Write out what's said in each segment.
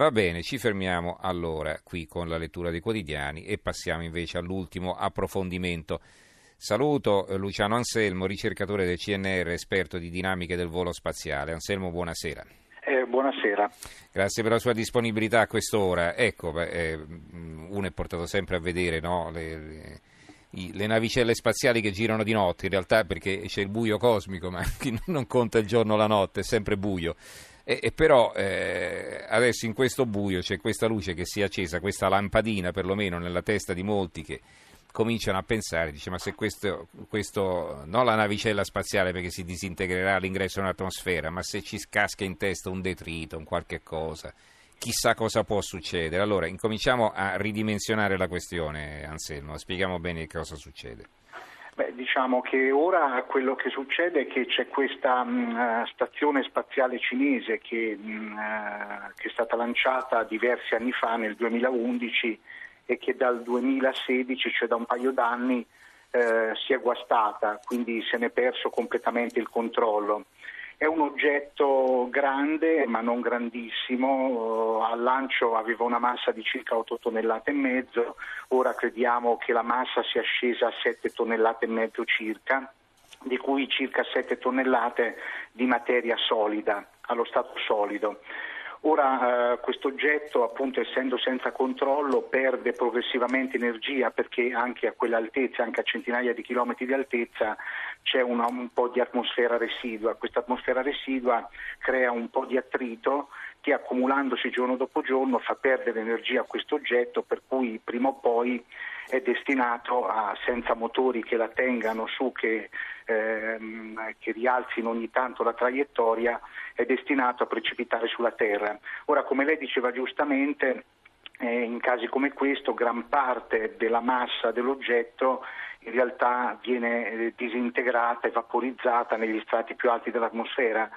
Va bene, ci fermiamo allora qui con la lettura dei quotidiani e passiamo invece all'ultimo approfondimento. Saluto eh, Luciano Anselmo, ricercatore del CNR, esperto di dinamiche del volo spaziale. Anselmo, buonasera. Eh, buonasera. Grazie per la sua disponibilità a quest'ora. Ecco, eh, uno è portato sempre a vedere no, le, le, le, navicelle spaziali che girano di notte, in realtà perché c'è il buio cosmico, ma non conta il giorno o la notte, è sempre buio. E, e però eh, adesso in questo buio c'è questa luce che si è accesa, questa lampadina perlomeno nella testa di molti che cominciano a pensare, dice ma se questo, questo, non la navicella spaziale perché si disintegrerà all'ingresso in un'atmosfera, ma se ci casca in testa un detrito, un qualche cosa, chissà cosa può succedere. Allora incominciamo a ridimensionare la questione, Anselmo, spieghiamo bene cosa succede. Beh, diciamo che ora quello che succede è che c'è questa mh, stazione spaziale cinese che, mh, che è stata lanciata diversi anni fa, nel 2011, e che dal 2016, cioè da un paio d'anni, eh, si è guastata, quindi se ne è perso completamente il controllo. È un oggetto grande ma non grandissimo, al lancio aveva una massa di circa 8 tonnellate e mezzo, ora crediamo che la massa sia scesa a 7 tonnellate e mezzo circa, di cui circa 7 tonnellate di materia solida, allo stato solido. Ora eh, questo oggetto, appunto, essendo senza controllo, perde progressivamente energia perché anche a quell'altezza, anche a centinaia di chilometri di altezza, c'è una, un po' di atmosfera residua. Questa atmosfera residua crea un po' di attrito che accumulandosi giorno dopo giorno fa perdere energia a questo oggetto, per cui prima o poi è destinato a, senza motori che la tengano su, che, ehm, che rialzino ogni tanto la traiettoria, è destinato a precipitare sulla Terra. Ora, come lei diceva giustamente, eh, in casi come questo gran parte della massa dell'oggetto in realtà viene eh, disintegrata e vaporizzata negli strati più alti dell'atmosfera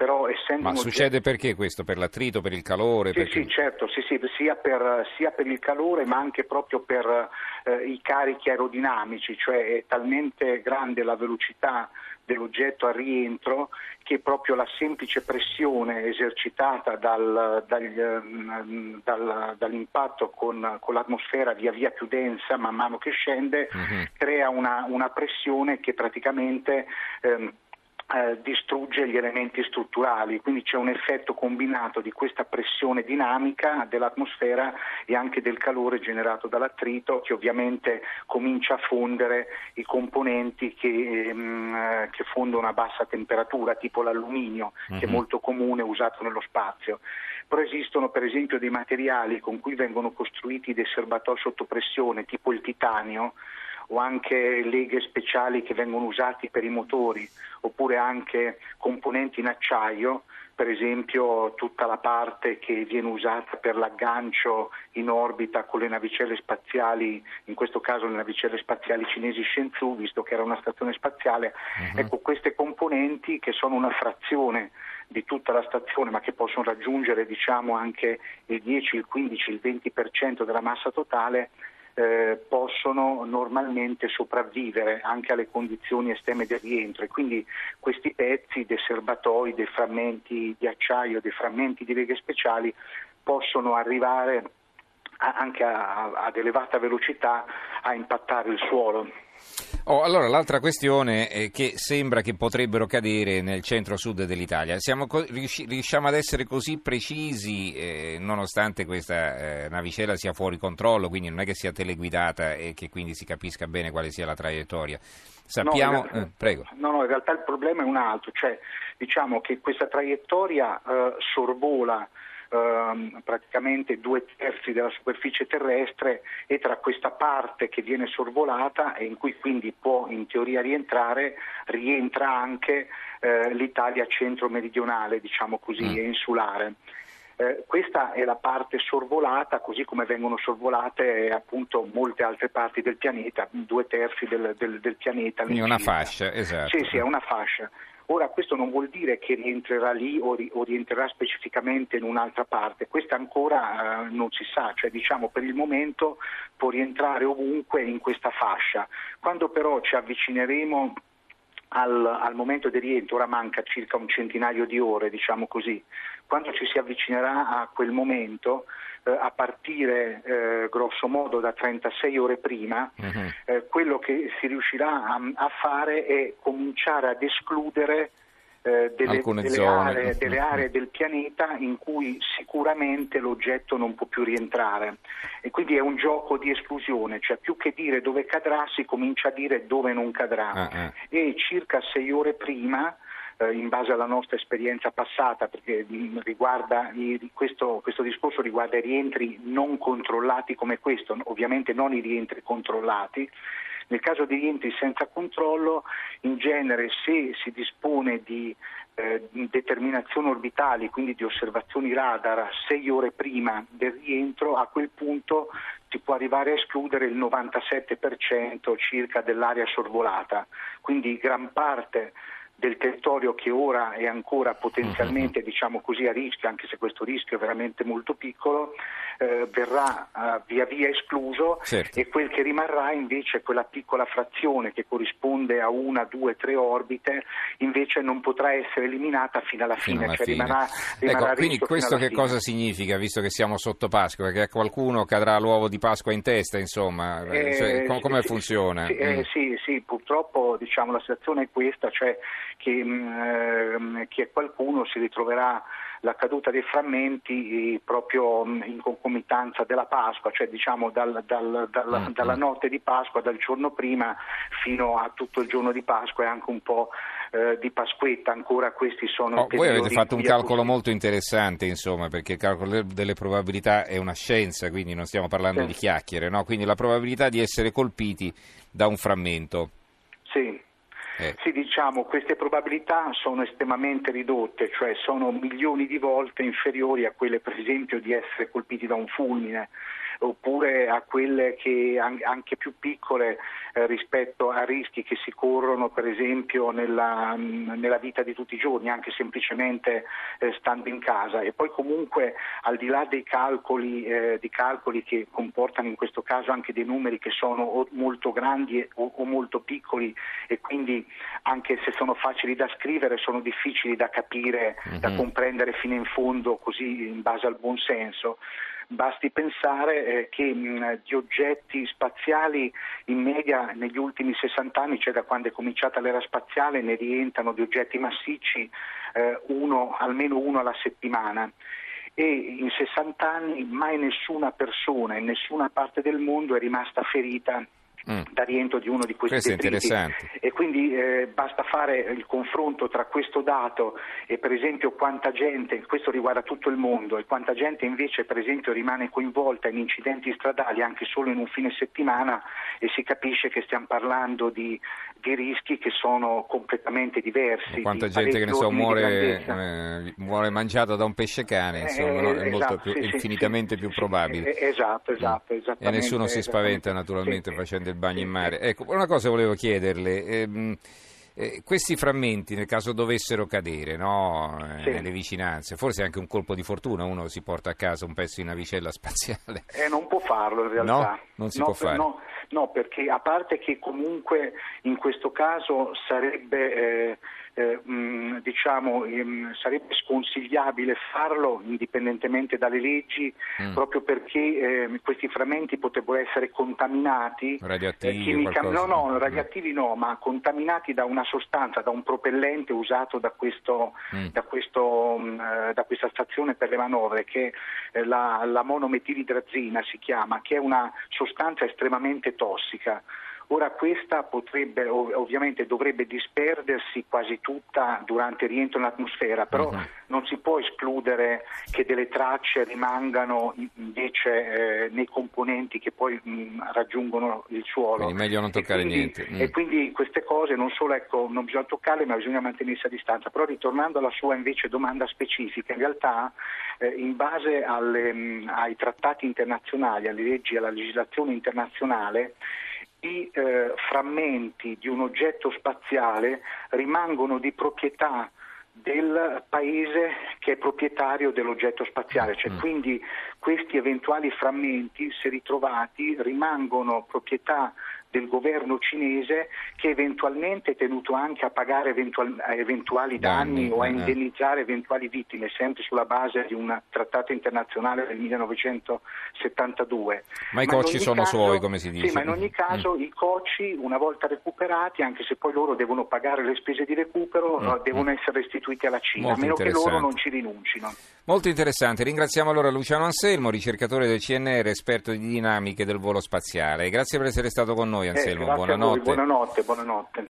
però essendo Ma succede oggetto... perché questo? Per l'attrito, per il calore? Sì, perché... sì certo, sì, sì, sia, per, sia, per, il calore ma anche proprio per eh, i carichi aerodinamici, cioè è talmente grande la velocità dell'oggetto al rientro che proprio la semplice pressione esercitata dal, dal, mm, dal, dall'impatto con, con, l'atmosfera via via più densa man mano che scende uh-huh. crea una, una, pressione che praticamente ehm, eh, distrugge gli elementi strutturali, quindi c'è un effetto combinato di questa pressione dinamica dell'atmosfera e anche del calore generato dall'attrito che ovviamente comincia a fondere i componenti che, ehm, che fondono a bassa temperatura, tipo l'alluminio, uh-huh. che è mhm. molto comune usato nello spazio. Però esistono per esempio dei materiali con cui vengono costruiti dei serbatoi sotto pressione, tipo il titanio, o anche leghe speciali che vengono usati per i motori, oppure anche componenti in acciaio, per esempio tutta la parte che viene usata per l'aggancio in orbita con le navicelle spaziali, in questo caso le navicelle spaziali cinesi Shenzhou, visto che era una stazione spaziale, uh-huh. ecco queste componenti che sono una frazione di tutta la stazione ma che possono raggiungere diciamo anche il 10, il 15, il 20% della massa totale eh, possono normalmente sopravvivere anche alle condizioni estreme del rientro e quindi questi pezzi dei serbatoi, dei frammenti di acciaio, dei frammenti di leghe speciali possono arrivare anche a, ad elevata velocità a impattare il suolo. Oh, allora, l'altra questione è che sembra che potrebbero cadere nel centro-sud dell'Italia. Siamo, riusciamo ad essere così precisi, eh, nonostante questa eh, navicella sia fuori controllo, quindi non è che sia teleguidata e che quindi si capisca bene quale sia la traiettoria. Sappiamo... No, realtà, eh, prego. No, no, in realtà il problema è un altro, cioè diciamo che questa traiettoria eh, sorvola ehm, praticamente due terzi della superficie terrestre e tra questa parte che viene sorvolata e in cui quindi può in teoria rientrare, rientra anche eh, l'Italia centro-meridionale, diciamo così, mm. insulare. Eh, questa è la parte sorvolata, così come vengono sorvolate eh, appunto molte altre parti del pianeta, due terzi del, del, del pianeta. Quindi una fascia, esatto. Sì, sì, è una fascia. Ora questo non vuol dire che rientrerà lì o, ri- o rientrerà specificamente in un'altra parte, questo ancora eh, non si sa, cioè diciamo per il momento può rientrare ovunque in questa fascia. Quando però ci avvicineremo al, al, momento del rientro, ora manca circa un centinaio di ore, diciamo così, quando ci si avvicinerà a quel momento, eh, a partire eh, grosso modo da 36 ore prima, uh-huh. eh, quello che si riuscirà a, a, fare è cominciare ad escludere eh, delle, delle, aree, delle, aree, del pianeta in cui sicuramente l'oggetto non può più rientrare. E quindi è un gioco di esclusione, cioè più che dire dove cadrà si comincia a dire dove non cadrà. Ah, ah. e circa sei ore prima eh, in base alla nostra esperienza passata, perché riguarda, questo, questo, discorso riguarda i rientri non controllati come questo, ovviamente non i rientri controllati, nel caso di rientri senza controllo, in genere se si dispone di eh, determinazioni orbitali, quindi di osservazioni radar sei ore prima del rientro, a quel punto si può arrivare a escludere il 97% circa dell'area sorvolata, quindi gran parte del territorio che ora è ancora potenzialmente diciamo così, a rischio, anche se questo rischio è veramente molto piccolo, eh, verrà eh, via via escluso certo. e quel che rimarrà invece è quella piccola frazione che corrisponde a una, due, tre orbite, invece non potrà essere eliminata fino alla fino fine. Alla cioè fine. Rimarrà, rimarrà ecco, quindi questo che fine. cosa significa, visto che siamo sotto Pasqua? Che a qualcuno cadrà l'uovo di Pasqua in testa, insomma? Eh, cioè, com- come sì, funziona? Sì, eh, mm. sì, sì, purtroppo diciamo, la situazione è questa, cioè che, mh, eh, che qualcuno si ritroverà la caduta dei frammenti eh, proprio mm, in concomitanza della Pasqua, cioè diciamo dal, dal, dal, mm, dalla notte di Pasqua, dal giorno prima fino a tutto il giorno di Pasqua e anche un po' eh, di Pasquetta, ancora questi sono oh, Voi avete fatto un calcolo così. molto interessante, insomma, perché il calcolo delle probabilità è una scienza, quindi non stiamo parlando sì. di chiacchiere, no? quindi la probabilità di essere colpiti da un frammento. Sì. Eh. Sì, diciamo, queste probabilità sono estremamente ridotte, cioè sono milioni di volte inferiori a quelle per esempio di essere colpiti da un fulmine oppure a quelle che anche più piccole eh, rispetto a rischi che si corrono per esempio nella, nella vita di tutti i giorni, anche semplicemente eh, stando in casa. E poi comunque al di là dei calcoli, eh, di calcoli che comportano in questo caso anche dei numeri che sono o molto grandi o, o molto piccoli e quindi anche se sono facili da scrivere sono difficili da capire, mm-hmm. da mhm. comprendere fino in fondo così in base al buon senso. Basti pensare eh, che mh, di oggetti spaziali in media negli ultimi 60 anni, cioè da quando è cominciata l'era spaziale, ne rientrano di oggetti massicci eh, uno, almeno uno alla settimana. E in 60 anni mai nessuna persona in nessuna parte del mondo è rimasta ferita mm. da rientro di uno di questi questo detriti. E quindi eh, basta fare il confronto tra questo dato e per esempio quanta gente, questo riguarda tutto il mondo, e quanta gente invece per esempio rimane coinvolta in incidenti stradali anche solo in un fine settimana e si capisce che stiamo parlando di, di rischi che sono completamente diversi. Quanta gente che ne so muore, eh, muore mangiata da un pesce cane, insomma, eh, no? è, esatto, più, sì, infinitamente sì, più probabile. Sì, esatto, esatto, E nessuno si spaventa naturalmente facendo il bagno in mare. Ecco, una cosa volevo chiederle. Ehm, eh, questi frammenti, nel caso dovessero cadere no? eh, sì. nelle vicinanze, forse anche un colpo di fortuna, uno si porta a casa un pezzo di navicella spaziale. Eh, non può farlo in realtà. No, non si no, può fare. No, no, perché a parte che comunque in questo caso sarebbe eh, eh, mh, diciamo, ehm, sarebbe sconsigliabile farlo indipendentemente dalle leggi mm. proprio perché eh, questi frammenti potrebbero essere contaminati radioattivi, chimica- no, no, radioattivi no, ma contaminati da una sostanza, da un propellente usato da, questo, mm. da, questo, mh, da questa stazione per le manovre che la, la monometilidrazina si chiama, che è una sostanza estremamente tossica. Ora questa potrebbe, ovviamente dovrebbe disperdersi quasi tutta durante il rientro in atmosfera, però uh-huh. non si può escludere che delle tracce rimangano invece eh, nei componenti che poi mh, raggiungono il suolo. Quindi meglio non toccare e quindi, niente. Mm. E quindi queste cose non solo ecco, non bisogna toccarle ma bisogna mantenersi a distanza. Però ritornando alla sua invece domanda specifica, in realtà eh, in base alle, mh, ai trattati internazionali, alle leggi, alla legislazione internazionale, i eh, frammenti di un oggetto spaziale rimangono di proprietà del paese che è proprietario dell'oggetto spaziale, cioè, mm. quindi questi eventuali frammenti, se ritrovati, rimangono proprietà del governo cinese che eventualmente è tenuto anche a pagare eventual, eventuali danni, danni o a eh. indennizzare eventuali vittime, sempre sulla base di un trattato internazionale del 1972. Ma i cocci sono caso, suoi, come si dice. Sì, ma in ogni caso mm. i cocci, una volta recuperati, anche se poi loro devono pagare le spese di recupero, mm. devono mm. essere restituiti alla Cina, Molto a meno che loro non ci rinuncino. Molto interessante. Ringraziamo allora Luciano Anselmo, ricercatore del CNR, esperto di dinamiche del volo spaziale. Grazie per essere stato con noi, Anselmo. Eh, buonanotte. buonanotte, buonanotte.